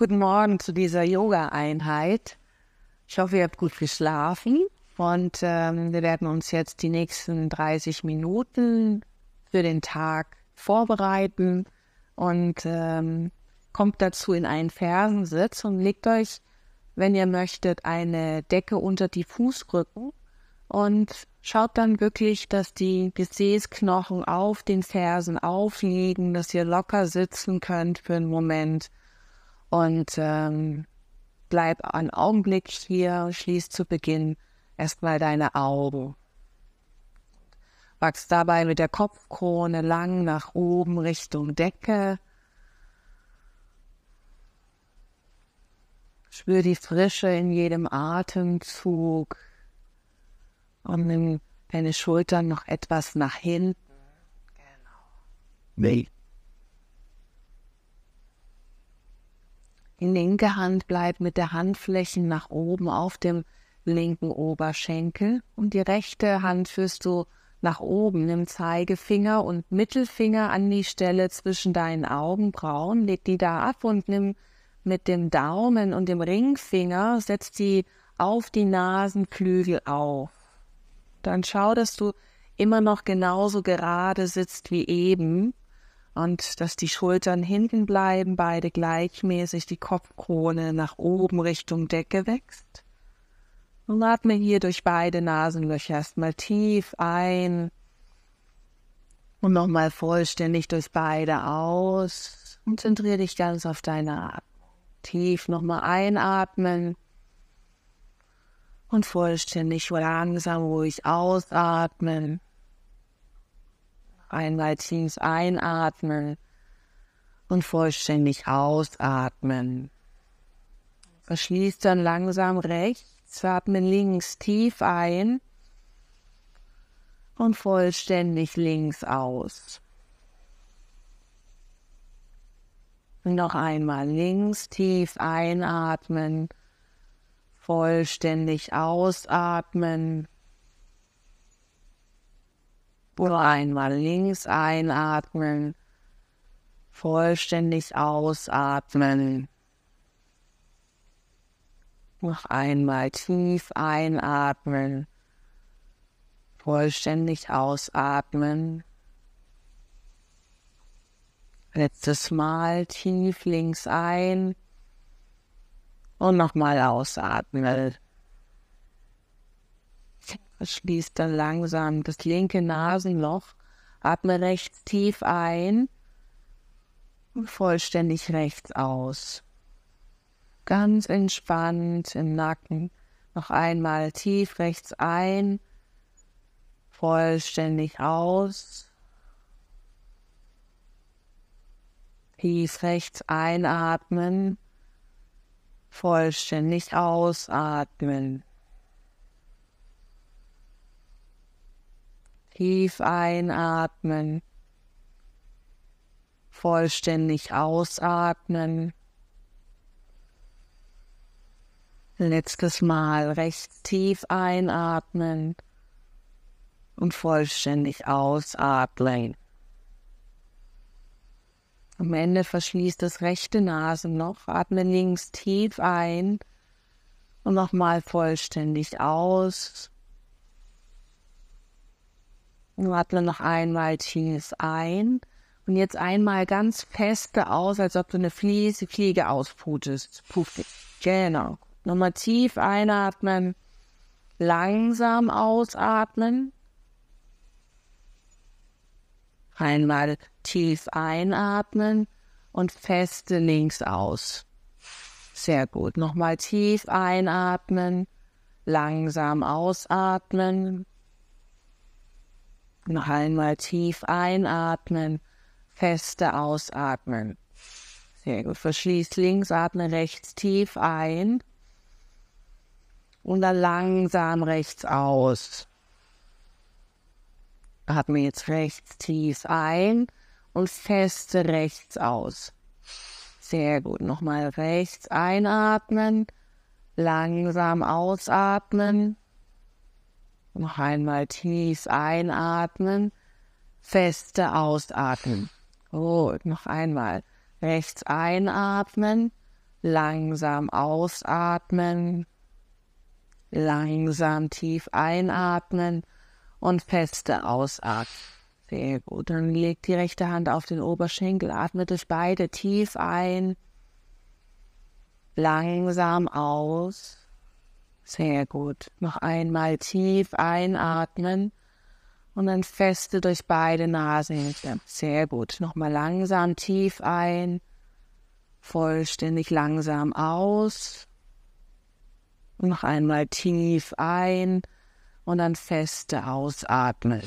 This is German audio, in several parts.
Guten Morgen zu dieser Yoga-Einheit. Ich hoffe, ihr habt gut geschlafen. Und ähm, wir werden uns jetzt die nächsten 30 Minuten für den Tag vorbereiten. Und ähm, kommt dazu in einen Fersensitz und legt euch, wenn ihr möchtet, eine Decke unter die Fußrücken. Und schaut dann wirklich, dass die Gesäßknochen auf den Fersen aufliegen, dass ihr locker sitzen könnt für einen Moment und ähm, bleib einen Augenblick hier, schließ zu Beginn erstmal deine Augen. Wachs dabei mit der Kopfkrone lang nach oben Richtung Decke. Spür die Frische in jedem Atemzug und nimm deine Schultern noch etwas nach hinten. Genau. Nee. Linke Hand bleibt mit der Handflächen nach oben auf dem linken Oberschenkel und die rechte Hand führst du nach oben, nimm Zeigefinger und Mittelfinger an die Stelle zwischen deinen Augenbrauen, leg die da ab und nimm mit dem Daumen und dem Ringfinger, setz die auf die Nasenflügel auf. Dann schau, dass du immer noch genauso gerade sitzt wie eben und dass die Schultern hinten bleiben, beide gleichmäßig, die Kopfkrone nach oben Richtung Decke wächst. Und atme hier durch beide Nasenlöcher erstmal tief ein und nochmal vollständig durch beide aus. Konzentriere dich ganz auf deine Atmung. Tief nochmal einatmen und vollständig langsam ruhig ausatmen. Einmal tief einatmen und vollständig ausatmen. Verschließt dann langsam rechts, atmen links tief ein und vollständig links aus. Noch einmal links tief einatmen vollständig ausatmen. Nur einmal links einatmen, vollständig ausatmen. Noch einmal tief einatmen, vollständig ausatmen. Letztes Mal tief links ein und nochmal ausatmen. Verschließt dann langsam das linke Nasenloch. Atme rechts tief ein und vollständig rechts aus. Ganz entspannt im Nacken. Noch einmal tief rechts ein, vollständig aus. Tief rechts einatmen vollständig ausatmen. Tief einatmen, vollständig ausatmen. Letztes Mal rechts tief einatmen und vollständig ausatmen. Am Ende verschließt das rechte Nasenloch, atme links tief ein und nochmal vollständig aus. Und atme noch einmal tief ein und jetzt einmal ganz feste aus, als ob du eine Fliese, Fliege ausputest. Puff. Genau. Nochmal tief einatmen, langsam ausatmen. Einmal tief einatmen und feste links aus. Sehr gut. Nochmal tief einatmen, langsam ausatmen. Noch einmal tief einatmen, feste ausatmen. Sehr gut. Verschließt links, atme rechts tief ein. Und dann langsam rechts aus. Atme jetzt rechts tief ein und feste rechts aus. Sehr gut. Nochmal rechts einatmen, langsam ausatmen. Noch einmal tief einatmen, feste ausatmen. Gut, noch einmal. Rechts einatmen, Langsam ausatmen. Langsam tief einatmen und feste ausatmen. Sehr gut. Dann legt die rechte Hand auf den Oberschenkel, atmet durch beide tief ein. Langsam aus. Sehr gut. Noch einmal tief einatmen und dann feste durch beide Nasenhälfte. Sehr gut. Nochmal langsam tief ein, vollständig langsam aus. Noch einmal tief ein und dann feste ausatmen.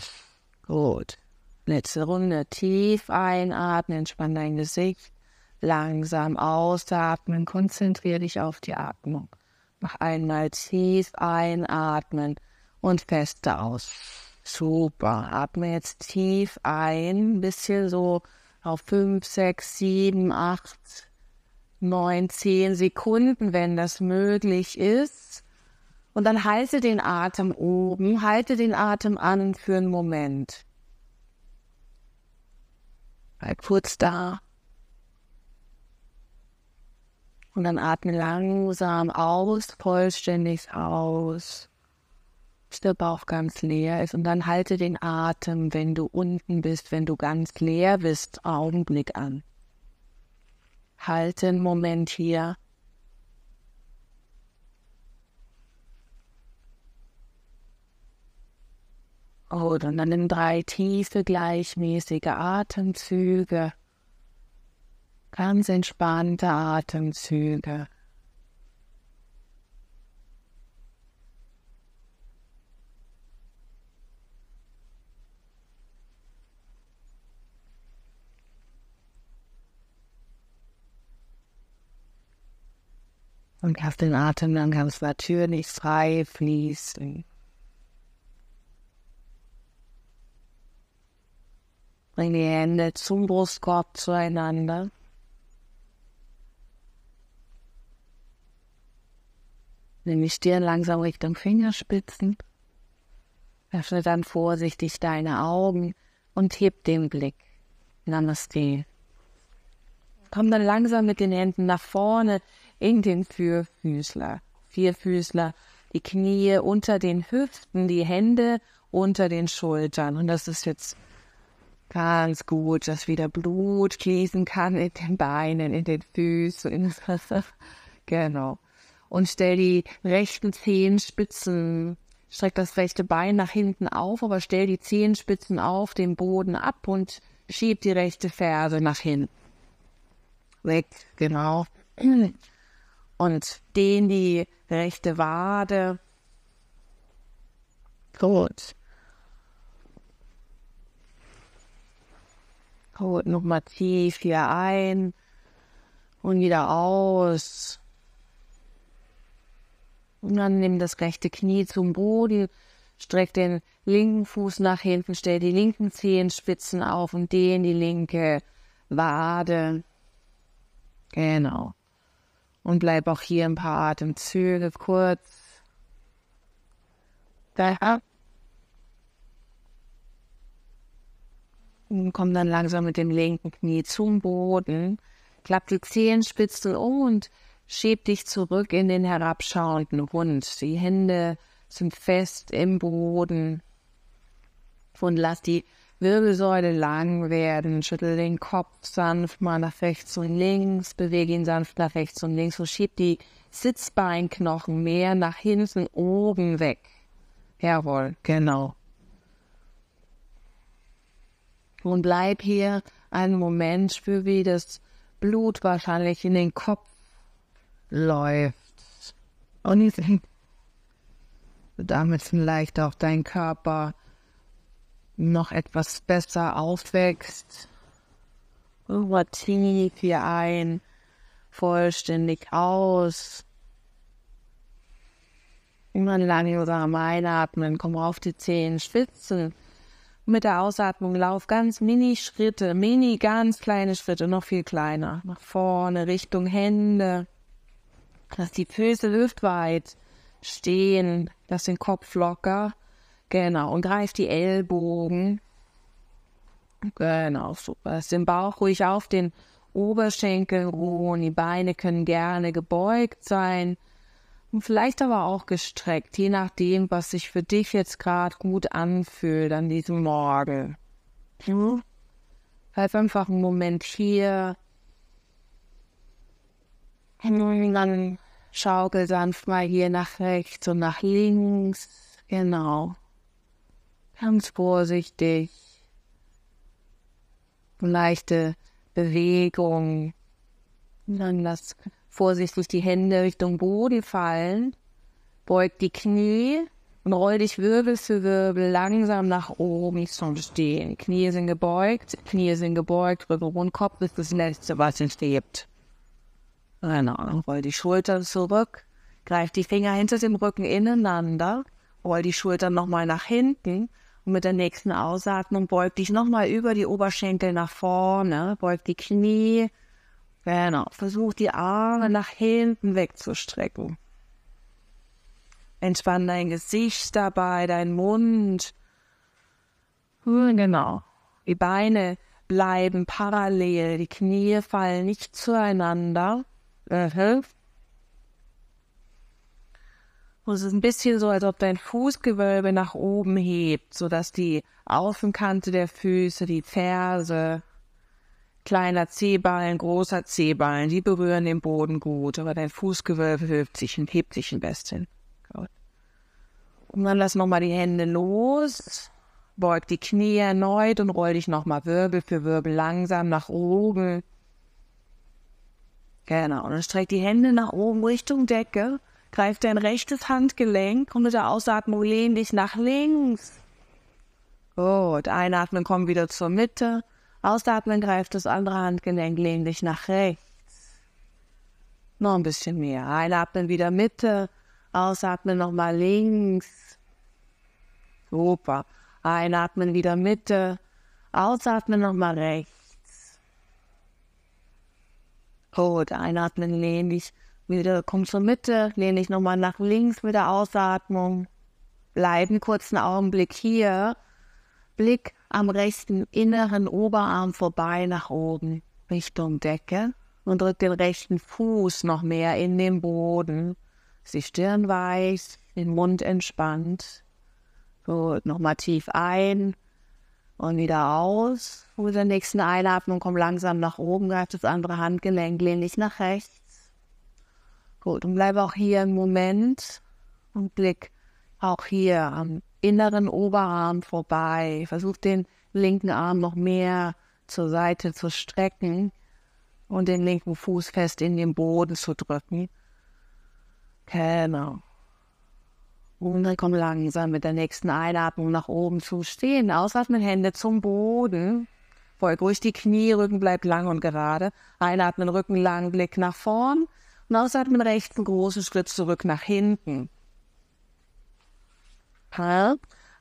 Gut. Letzte Runde. Tief einatmen, entspann dein Gesicht. Langsam ausatmen, konzentriere dich auf die Atmung. Noch einmal tief einatmen und feste aus. Super. Atme jetzt tief ein, bisschen so auf 5, 6, 7, 8, 9, 10 Sekunden, wenn das möglich ist. Und dann halte den Atem oben, halte den Atem an für einen Moment. Bleib kurz da. Und dann atme langsam aus, vollständig aus bis der Bauch ganz leer ist. Und dann halte den Atem, wenn du unten bist, wenn du ganz leer bist, Augenblick an. Halte einen Moment hier. Oh, und dann nimm drei tiefe, gleichmäßige Atemzüge. Ganz entspannte Atemzüge. Und lass den Atem dann ganz natürlich frei fließen. Bring die Hände zum Brustkorb zueinander. Nimm die Stirn langsam Richtung Fingerspitzen. Öffne dann vorsichtig deine Augen und heb den Blick. Namaste. Komm dann langsam mit den Händen nach vorne in den Vierfüßler. Vierfüßler, die Knie unter den Hüften, die Hände unter den Schultern. Und das ist jetzt ganz gut, dass wieder Blut fließen kann in den Beinen, in den Füßen. genau. Und stell die rechten Zehenspitzen, streck das rechte Bein nach hinten auf, aber stell die Zehenspitzen auf den Boden ab und schieb die rechte Ferse nach hinten. Weg, genau und dehn die rechte Wade. Gut. Gut, nochmal tief hier ein und wieder aus. Und dann nimm das rechte Knie zum Boden, streck den linken Fuß nach hinten, stell die linken Zehenspitzen auf und dehn die linke Wade. Genau. Und bleib auch hier ein paar Atemzüge kurz. Da. Und komm dann langsam mit dem linken Knie zum Boden. Klapp die Zehenspitzen um und schieb dich zurück in den herabschauenden Hund. Die Hände sind fest im Boden. Und lass die Wirbelsäule lang werden. Schüttel den Kopf sanft mal nach rechts und links, bewege ihn sanft nach rechts und links und schieb die Sitzbeinknochen mehr nach hinten oben weg. Jawohl, genau. Und bleib hier einen Moment, spür, wie das Blut wahrscheinlich in den Kopf läuft. Und damit vielleicht auch dein Körper noch etwas besser aufwächst. Über tief hier ein, vollständig aus. Immer langsam einatmen, komm auf die Zehen, schwitzen. Mit der Ausatmung lauf ganz Mini-Schritte, mini, ganz kleine Schritte, noch viel kleiner. Nach vorne, Richtung Hände. Lass die Füße hüftweit stehen, lass den Kopf locker. Genau, und greif die Ellbogen. Genau, super. Lass den Bauch ruhig auf den Oberschenkel ruhen, die Beine können gerne gebeugt sein und vielleicht aber auch gestreckt, je nachdem, was sich für dich jetzt gerade gut anfühlt an diesem Morgen. Hm? Einfach einen Moment hier. Und dann schaukel sanft mal hier nach rechts und nach links. Genau. Ganz vorsichtig. Leichte Bewegung. Dann lass vorsichtig die Hände Richtung Boden fallen. Beug die Knie und roll dich Wirbel für Wirbel langsam nach oben zum Stehen. Knie sind gebeugt, Knie sind gebeugt, Rücken und Kopf ist das Letzte, was entsteht. Genau, dann roll die Schultern zurück, greif die Finger hinter dem Rücken ineinander, roll die Schultern nochmal nach hinten und mit der nächsten Ausatmung beug dich nochmal über die Oberschenkel nach vorne, beug die Knie. Genau, versuch die Arme nach hinten wegzustrecken. Entspann dein Gesicht dabei, dein Mund. Hm, genau. Die Beine bleiben parallel, die Knie fallen nicht zueinander. Mhm. Und es ist ein bisschen so, als ob dein Fußgewölbe nach oben hebt, sodass die Außenkante der Füße, die Ferse, kleiner Zehballen, großer Zehballen, die berühren den Boden gut, aber dein Fußgewölbe hebt sich, hebt sich ein bisschen. Gut. Und dann lass nochmal die Hände los, beug die Knie erneut und roll dich nochmal Wirbel für Wirbel langsam nach oben. Genau, und dann streck die Hände nach oben Richtung Decke Greif dein rechtes Handgelenk und mit der Ausatmung lehn dich nach links. Gut, einatmen, komm wieder zur Mitte. Ausatmen, greif das andere Handgelenk, lehn dich nach rechts. Noch ein bisschen mehr. Einatmen, wieder Mitte. Ausatmen, nochmal links. Super. Einatmen, wieder Mitte. Ausatmen, nochmal rechts. Gut, einatmen, lehn dich wieder komm zur Mitte, lehne dich nochmal nach links mit der Ausatmung. Bleib einen kurzen Augenblick hier. Blick am rechten inneren Oberarm vorbei nach oben Richtung Decke und drück den rechten Fuß noch mehr in den Boden. Die Stirn weich, den Mund entspannt. Gut, nochmal tief ein und wieder aus. mit der nächsten Einatmung komm langsam nach oben, greif das andere Handgelenk, lehn dich nach rechts. Gut, und bleibe auch hier im Moment und blick auch hier am inneren Oberarm vorbei. Versuch den linken Arm noch mehr zur Seite zu strecken und den linken Fuß fest in den Boden zu drücken. Genau. Und dann komm langsam mit der nächsten Einatmung nach oben zu stehen. Ausatmen, Hände zum Boden. Beug ruhig die Knie, Rücken bleibt lang und gerade. Einatmen, Rücken lang, Blick nach vorn. Und ausatmen rechts einen großen Schritt zurück nach hinten.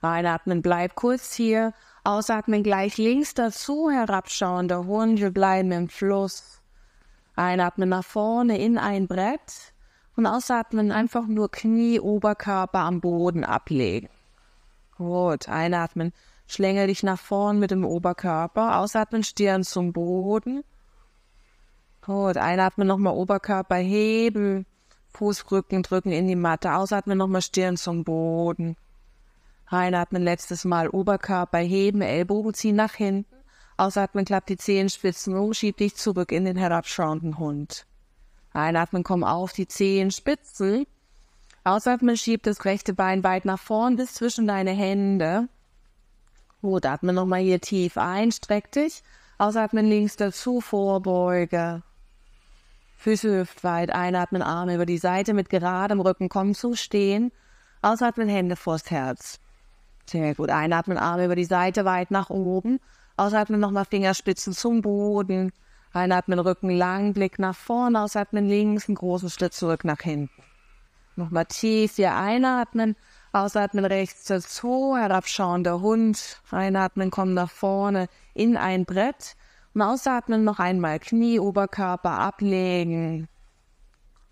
Einatmen, bleib kurz hier. Ausatmen gleich links dazu, herabschauender Hund. Wir bleiben im Fluss. Einatmen nach vorne in ein Brett und ausatmen einfach nur Knie, Oberkörper am Boden ablegen. Gut, einatmen, schlängel dich nach vorn mit dem Oberkörper, ausatmen, Stirn zum Boden Gut, einatmen nochmal Oberkörper heben, Fußrücken drücken in die Matte, ausatmen nochmal Stirn zum Boden. Einatmen letztes Mal Oberkörper heben, Ellbogen ziehen nach hinten. Ausatmen, klappt die Zehenspitzen hoch, schieb dich zurück in den herabschauenden Hund. Einatmen, komm auf die Zehenspitzen. Ausatmen, schieb das rechte Bein weit nach vorn bis zwischen deine Hände. Gut, atme nochmal hier tief ein, streck dich. Ausatmen links dazu, Vorbeuge. Füße hüftweit, einatmen, Arme über die Seite mit geradem Rücken, komm zu stehen. Ausatmen, Hände vors Herz. Sehr gut. Einatmen, Arme über die Seite weit nach oben. Ausatmen, nochmal Fingerspitzen zum Boden. Einatmen, Rücken lang, Blick nach vorne. Ausatmen, links, einen großen Schritt zurück nach hinten. Nochmal tief hier einatmen. Ausatmen, rechts dazu. Herabschauender Hund. Einatmen, komm nach vorne in ein Brett. Und ausatmen noch einmal Knie, Oberkörper ablegen.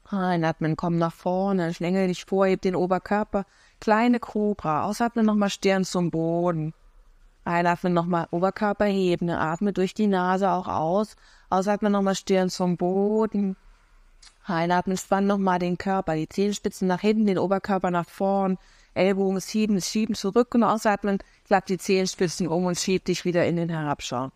Einatmen, komm nach vorne, schlängel dich vor, heb den Oberkörper. Kleine Cobra. Ausatmen nochmal Stirn zum Boden. Einatmen nochmal Oberkörper heben, atme durch die Nase auch aus. Ausatmen nochmal Stirn zum Boden. Einatmen, spann nochmal den Körper, die Zehenspitzen nach hinten, den Oberkörper nach vorn. Ellbogen schieben, schieben zurück und ausatmen, klapp die Zehenspitzen um und schieb dich wieder in den Herabschau.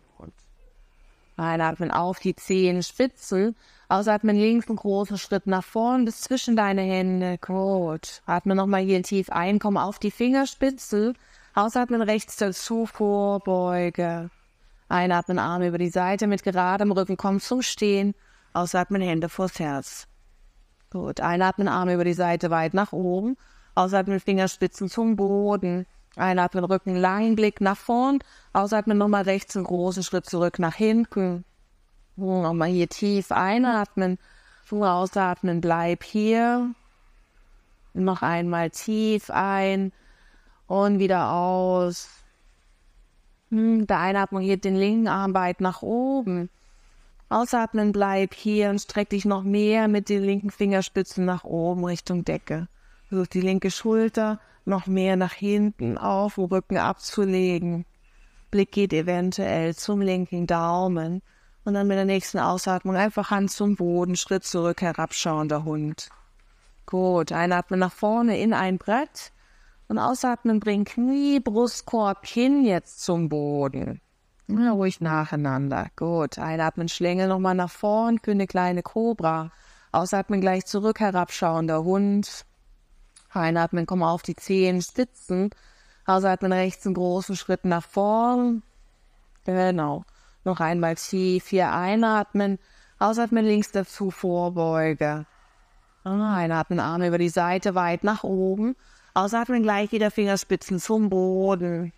Einatmen auf die Zehenspitzen. Ausatmen links einen großen Schritt nach vorn bis zwischen deine Hände. Gut. Atme nochmal hier tief ein, komm auf die Fingerspitzen. Ausatmen rechts dazu, Vorbeuge. Einatmen, Arme über die Seite mit geradem Rücken, komm zum Stehen. Ausatmen, Hände vors Herz. Gut, einatmen, Arme über die Seite weit nach oben. Ausatmen, Fingerspitzen zum Boden. Einatmen, Rücken lang, Blick nach vorn. Ausatmen, nochmal rechts einen großen Schritt zurück nach hinten. Nochmal hier tief einatmen. Ausatmen, bleib hier. Noch einmal tief ein und wieder aus. Hm, der Einatmung hebt den linken Arm weit nach oben. Ausatmen, bleib hier und streck dich noch mehr mit den linken Fingerspitzen nach oben Richtung Decke. Versuch die linke Schulter noch mehr nach hinten auf, den Rücken abzulegen. Blick geht eventuell zum linken Daumen. Und dann mit der nächsten Ausatmung einfach Hand zum Boden, Schritt zurück, herabschauender Hund. Gut, einatmen nach vorne in ein Brett. Und ausatmen, bring Knie, Brustkorb, Kinn jetzt zum Boden. Ja, ruhig nacheinander. Gut. Einatmen, Schlängel nochmal nach vorn für eine kleine Kobra. Ausatmen, gleich zurück, herabschauender Hund. Einatmen, komm auf die Zehen, Spitzen. Ausatmen, rechts einen großen Schritt nach vorn. Genau. Noch einmal tief hier einatmen. Ausatmen, links dazu, Vorbeuge. Einatmen, Arme über die Seite, weit nach oben. Ausatmen gleich wieder Fingerspitzen zum Boden.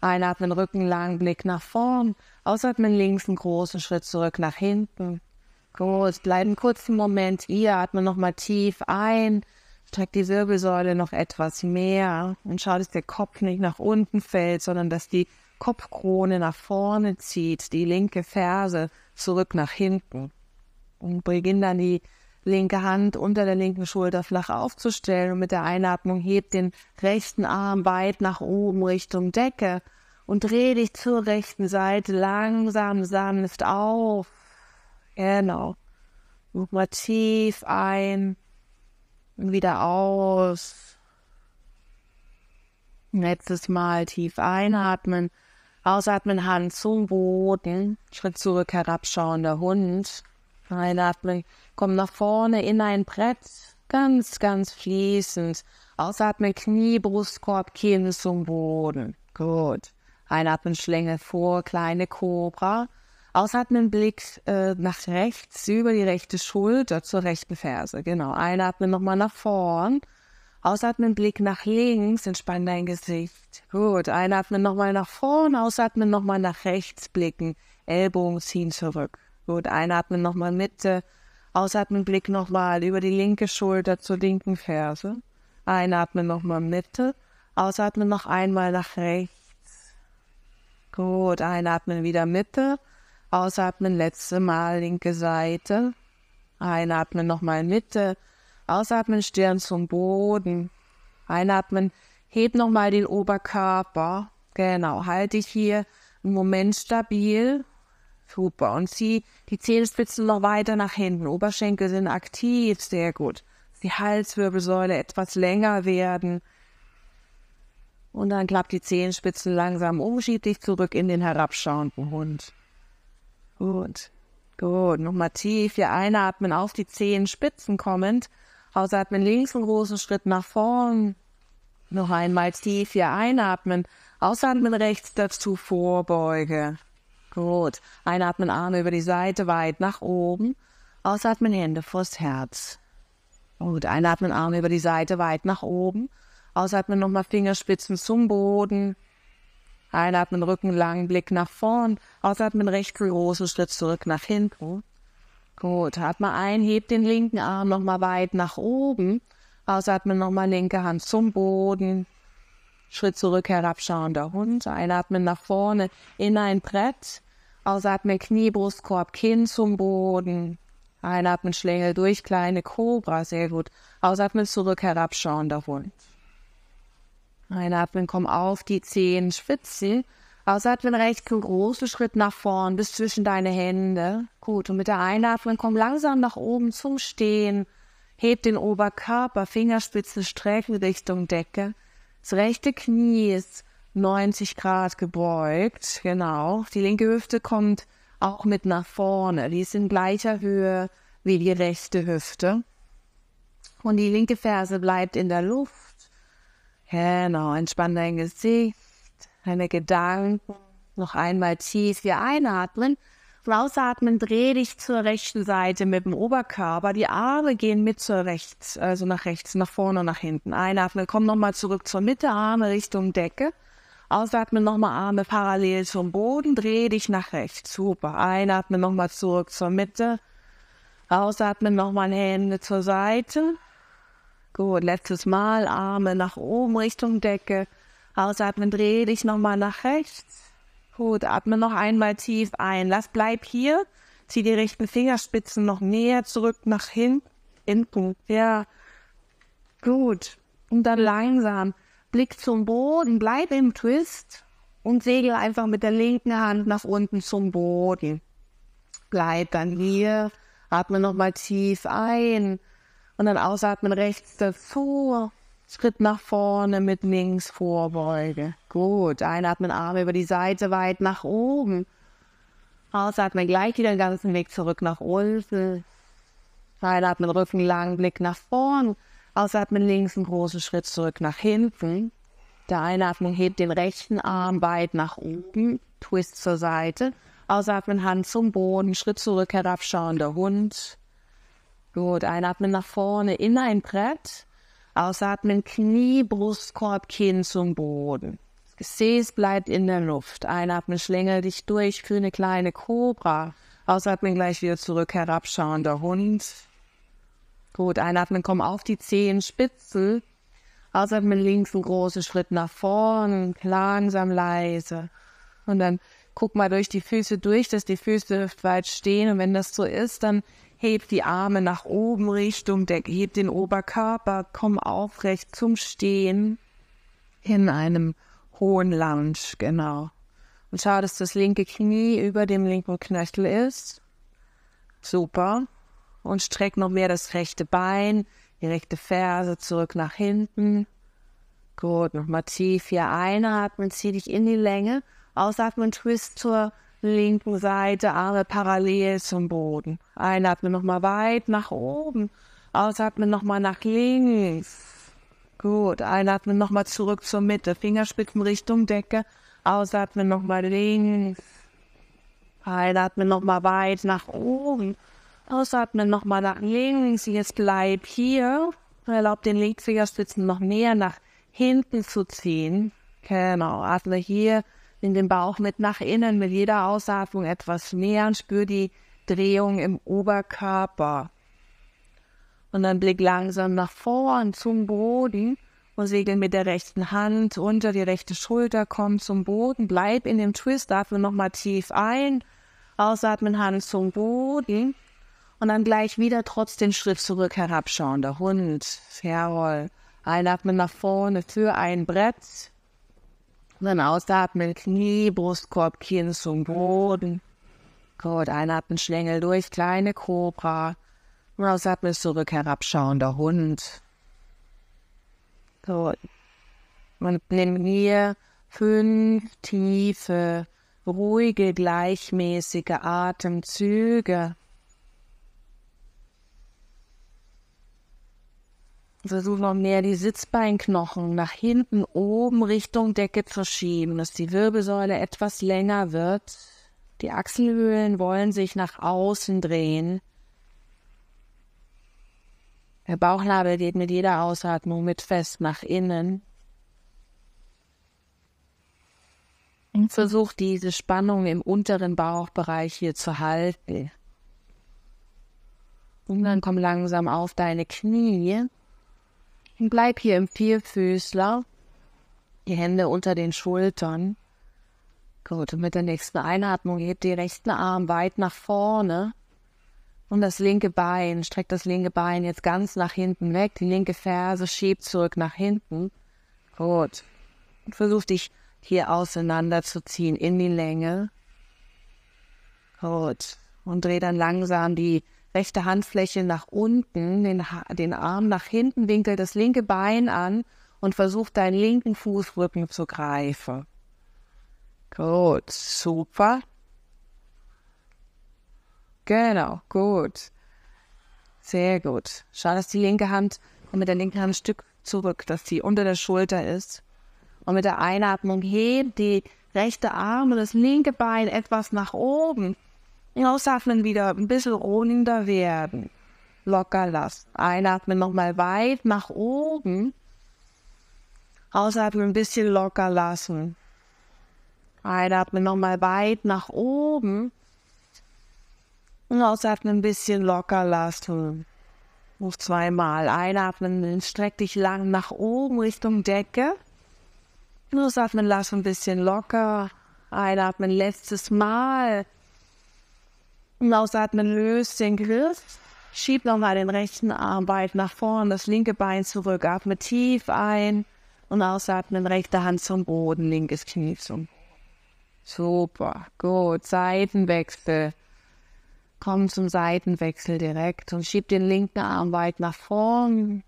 Einatmen, Rücken lang, Blick nach vorn. Ausatmen links einen großen Schritt zurück nach hinten. Gut, bleiben kurzen Moment hier. Atmen nochmal tief ein. Streck die Wirbelsäule noch etwas mehr und schau, dass der Kopf nicht nach unten fällt, sondern dass die Kopfkrone nach vorne zieht, die linke Ferse zurück nach hinten. Und beginn dann die linke Hand unter der linken Schulter flach aufzustellen und mit der Einatmung hebt den rechten Arm weit nach oben Richtung Decke und dreh dich zur rechten Seite langsam sanft auf. Genau. Nochmal tief ein und wieder aus. Letztes Mal tief einatmen. Ausatmen, Hand zum Boden. Schritt zurück, herabschauender Hund. Einatmen, komm nach vorne in ein Brett, ganz, ganz fließend. Ausatmen, Knie, Brustkorb, Kinn zum Boden. Gut. Einatmen, Schlänge vor, kleine Kobra. Ausatmen, Blick äh, nach rechts, über die rechte Schulter zur rechten Ferse. Genau. Einatmen nochmal nach vorn. Ausatmen, Blick nach links, entspann dein Gesicht. Gut. Einatmen nochmal nach vorn, ausatmen nochmal nach rechts blicken. Ellbogen ziehen zurück. Gut, einatmen nochmal Mitte, ausatmen Blick nochmal über die linke Schulter zur linken Ferse. Einatmen nochmal Mitte, ausatmen noch einmal nach rechts. Gut, einatmen wieder Mitte, ausatmen letzte Mal linke Seite. Einatmen nochmal Mitte, ausatmen Stirn zum Boden. Einatmen, heb nochmal den Oberkörper. Genau, halte dich hier einen Moment stabil Super. Und zieh die Zehenspitzen noch weiter nach hinten. Oberschenkel sind aktiv, sehr gut. Die Halswirbelsäule etwas länger werden. Und dann klappt die Zehenspitzen langsam um, zurück in den herabschauenden Hund. Gut. Gut. Nochmal tief hier einatmen, auf die Zehenspitzen kommend. Ausatmen links einen großen Schritt nach vorn. Noch einmal tief hier einatmen. Ausatmen rechts dazu Vorbeuge. Gut. Einatmen, Arme über die Seite, weit nach oben. Ausatmen, Hände vors Herz. Gut. Einatmen, Arme über die Seite, weit nach oben. Ausatmen, nochmal Fingerspitzen zum Boden. Einatmen, Rücken lang, Blick nach vorn. Ausatmen, rechts großen Schritt zurück nach hinten. Gut. Atme ein, hebt den linken Arm nochmal weit nach oben. Ausatmen, nochmal linke Hand zum Boden. Schritt zurück, herabschauender Hund. Einatmen nach vorne in ein Brett. Ausatmen, Knie, Brustkorb, Kinn zum Boden. Einatmen, Schlängel durch, kleine Kobra, sehr gut. Ausatmen, zurück, herabschauender Hund. Einatmen, komm auf die Zehen, Spitze. Ausatmen rechts, einen großen Schritt nach vorn bis zwischen deine Hände. Gut, und mit der Einatmung komm langsam nach oben zum Stehen. Heb den Oberkörper, Fingerspitzen strecken Richtung Decke. Das rechte Knie ist 90 Grad gebeugt, genau. Die linke Hüfte kommt auch mit nach vorne. Die ist in gleicher Höhe wie die rechte Hüfte. Und die linke Ferse bleibt in der Luft. Genau, entspann dein Gesicht, deine Gedanken. Noch einmal tief hier einatmen. Und ausatmen, dreh dich zur rechten Seite mit dem Oberkörper. Die Arme gehen mit zur rechts, also nach rechts, nach vorne und nach hinten. Einatmen, komm nochmal zurück zur Mitte, Arme Richtung Decke. Ausatmen nochmal Arme parallel zum Boden, dreh dich nach rechts. Super. Einatmen nochmal zurück zur Mitte. Ausatmen nochmal Hände zur Seite. Gut, letztes Mal Arme nach oben Richtung Decke. Ausatmen, dreh dich nochmal nach rechts. Gut, atme noch einmal tief ein. Lass, bleib hier. Zieh die rechten Fingerspitzen noch näher zurück nach hinten. Hinten. Ja. Gut. Und dann langsam Blick zum Boden, bleib im Twist und segel einfach mit der linken Hand nach unten zum Boden. Bleib dann hier, atme nochmal tief ein und dann ausatmen rechts dazu. Schritt nach vorne mit links Vorbeuge. Gut, einatmen, Arme über die Seite weit nach oben. Ausatmen, gleich wieder den ganzen Weg zurück nach unten. Einatmen, Rücken lang, Blick nach vorn. Ausatmen links einen großen Schritt zurück nach hinten. Der Einatmung hebt den rechten Arm weit nach oben, Twist zur Seite. Ausatmen, Hand zum Boden, Schritt zurück, herabschauender Hund. Gut, einatmen nach vorne in ein Brett. Ausatmen, Knie, Brustkorb, Kinn zum Boden. Das Gesäß bleibt in der Luft. Einatmen, schlängel dich durch für eine kleine Kobra. Ausatmen, gleich wieder zurück, herabschauender Hund. Gut, einatmen, komm auf die Zehenspitzen. Ausatmen links einen großen Schritt nach vorn, langsam leise. Und dann guck mal durch die Füße durch, dass die Füße weit stehen. Und wenn das so ist, dann heb die Arme nach oben Richtung Decke, heb den Oberkörper, komm aufrecht zum Stehen in einem hohen Lunge, genau. Und schau, dass das linke Knie über dem linken Knöchel ist. Super und streck noch mehr das rechte Bein, die rechte Ferse zurück nach hinten. Gut, nochmal tief hier einatmen, zieh dich in die Länge. Ausatmen, Twist zur linken Seite, Arme parallel zum Boden. Einatmen nochmal weit nach oben. Ausatmen nochmal nach links. Gut, einatmen nochmal zurück zur Mitte. Fingerspitzen Richtung Decke. Ausatmen nochmal links. Einatmen nochmal weit nach oben. Ausatmen nochmal nach links. Jetzt bleib hier. Erlaub den Linksfingerspitzen noch näher nach hinten zu ziehen. Genau. Atme hier in den Bauch mit nach innen, mit jeder Ausatmung etwas näher und spür die Drehung im Oberkörper. Und dann blick langsam nach vorn zum Boden und segel mit der rechten Hand unter die rechte Schulter, komm zum Boden, bleib in dem Twist, atme nochmal tief ein, ausatmen, Hand zum Boden und dann gleich wieder trotzdem Schritt zurück herabschauen. Der Hund, jawohl. Einatmen nach vorne für ein Brett. Und dann ausatmen, Knie, Brustkorb, Kinn zum Boden. Gut, einatmen, Schlängel durch, kleine Kobra. Und ausatmen, zurück herabschauender Hund. Gut. Und nimm hier fünf tiefe, ruhige, gleichmäßige Atemzüge. Versuch noch mehr die Sitzbeinknochen nach hinten oben Richtung Decke zu schieben, dass die Wirbelsäule etwas länger wird. Die Achselhöhlen wollen sich nach außen drehen. Der Bauchnabel geht mit jeder Ausatmung mit fest nach innen. Und versuch diese Spannung im unteren Bauchbereich hier zu halten. Und dann komm langsam auf deine Knie. Und bleib hier im Vierfüßler. Die Hände unter den Schultern. Gut, und mit der nächsten Einatmung hebt den rechten Arm weit nach vorne. Und das linke Bein, streckt das linke Bein jetzt ganz nach hinten weg. Die linke Ferse schiebt zurück nach hinten. Gut. Und versuch dich hier auseinanderzuziehen in die Länge. Gut. Und dreh dann langsam die rechte Handfläche nach unten, den, den Arm nach hinten, winkel das linke Bein an und versuch deinen linken Fußrücken zu greifen. Gut, super. Genau, gut. Sehr gut. Schau, dass die linke Hand und mit der linken Hand ein Stück zurück, dass die unter der Schulter ist. Und mit der Einatmung hebt die rechte Arm und das linke Bein etwas nach oben. Ausatmen wieder ein bisschen runder werden. Locker lassen. Einatmen nochmal weit nach oben. Ausatmen ein bisschen locker lassen. Einatmen nochmal weit nach oben. Und ausatmen ein bisschen locker lassen. Noch zweimal. Einatmen, streck dich lang nach oben Richtung Decke. Ausatmen, lass ein bisschen locker. Einatmen, letztes Mal. Und ausatmen, löst den Griff. Schieb nochmal den rechten Arm weit nach vorn, das linke Bein zurück. Atme tief ein und ausatmen, rechte Hand zum Boden, linkes Knie zum. Super, gut. Seitenwechsel. Komm zum Seitenwechsel direkt und schieb den linken Arm weit nach vorn.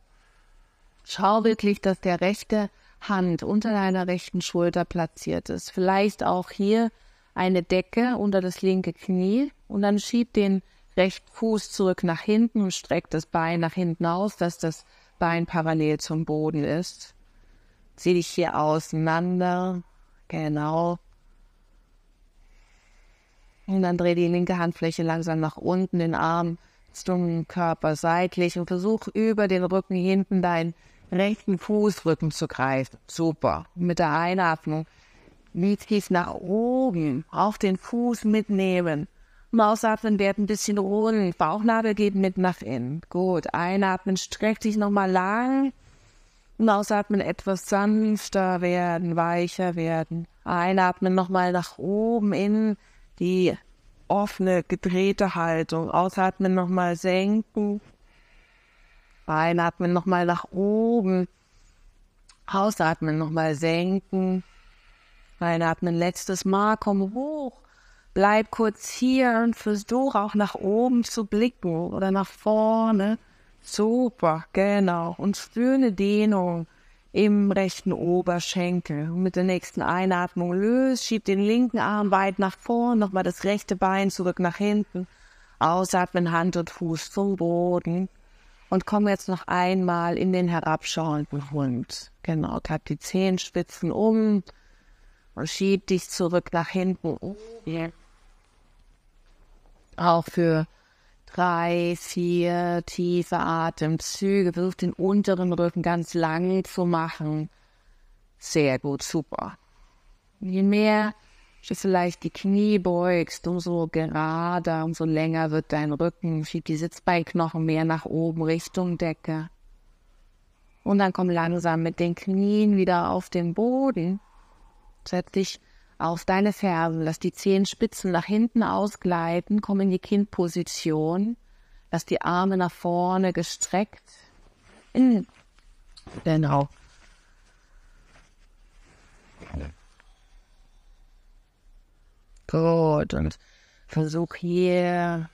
Schau wirklich, dass der rechte Hand unter deiner rechten Schulter platziert ist. Vielleicht auch hier eine Decke unter das linke Knie und dann schieb den rechten Fuß zurück nach hinten und streck das Bein nach hinten aus, dass das Bein parallel zum Boden ist. Zieh dich hier auseinander. Genau. Und dann dreh die linke Handfläche langsam nach unten, den Arm zum Körper seitlich und versuch über den Rücken hinten deinen rechten Fußrücken zu greifen. Super. Mit der Einatmung tief nach oben auf den Fuß mitnehmen. Ausatmen wird ein bisschen rund. Bauchnabel geht mit nach innen. Gut. Einatmen, streck dich nochmal lang. Und ausatmen etwas sanfter werden, weicher werden. Einatmen nochmal nach oben in die offene, gedrehte Haltung. Ausatmen nochmal senken. Einatmen nochmal nach oben. Ausatmen nochmal senken. Einatmen letztes Mal, komm hoch. Bleib kurz hier und versuch auch nach oben zu blicken oder nach vorne. Super, genau. Und spür Dehnung im rechten Oberschenkel. Mit der nächsten Einatmung löst, schieb den linken Arm weit nach vorn, nochmal das rechte Bein zurück nach hinten. Ausatmen, Hand und Fuß zum Boden. Und komm jetzt noch einmal in den herabschauenden Hund. Genau, klapp die Zehenspitzen um und schieb dich zurück nach hinten. Yeah. Auch für drei, vier tiefe Atemzüge. Versuch den unteren Rücken ganz lang zu machen. Sehr gut, super. Je mehr du vielleicht die Knie beugst, umso gerader, umso länger wird dein Rücken. Schieb die Sitzbeinknochen mehr nach oben Richtung Decke. Und dann komm langsam mit den Knien wieder auf den Boden. Setz dich auf deine Fersen, lass die Zehenspitzen nach hinten ausgleiten, komm in die Kindposition, lass die Arme nach vorne gestreckt. Genau. Gut, und versuch hier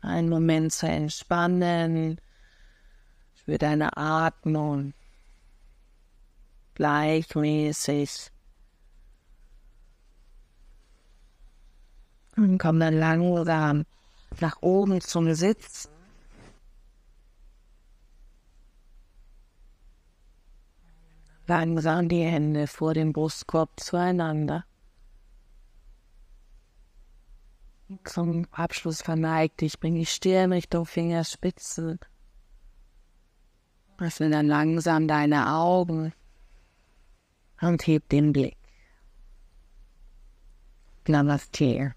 einen Moment zu entspannen. Spür deine Atmung gleichmäßig. Komm dann langsam nach oben zum Sitz. Langsam die Hände vor dem Brustkorb zueinander. Zum Abschluss verneig dich, bring die Stirn Richtung Fingerspitzen. Öffne dann langsam deine Augen und heb den Blick. Namaste.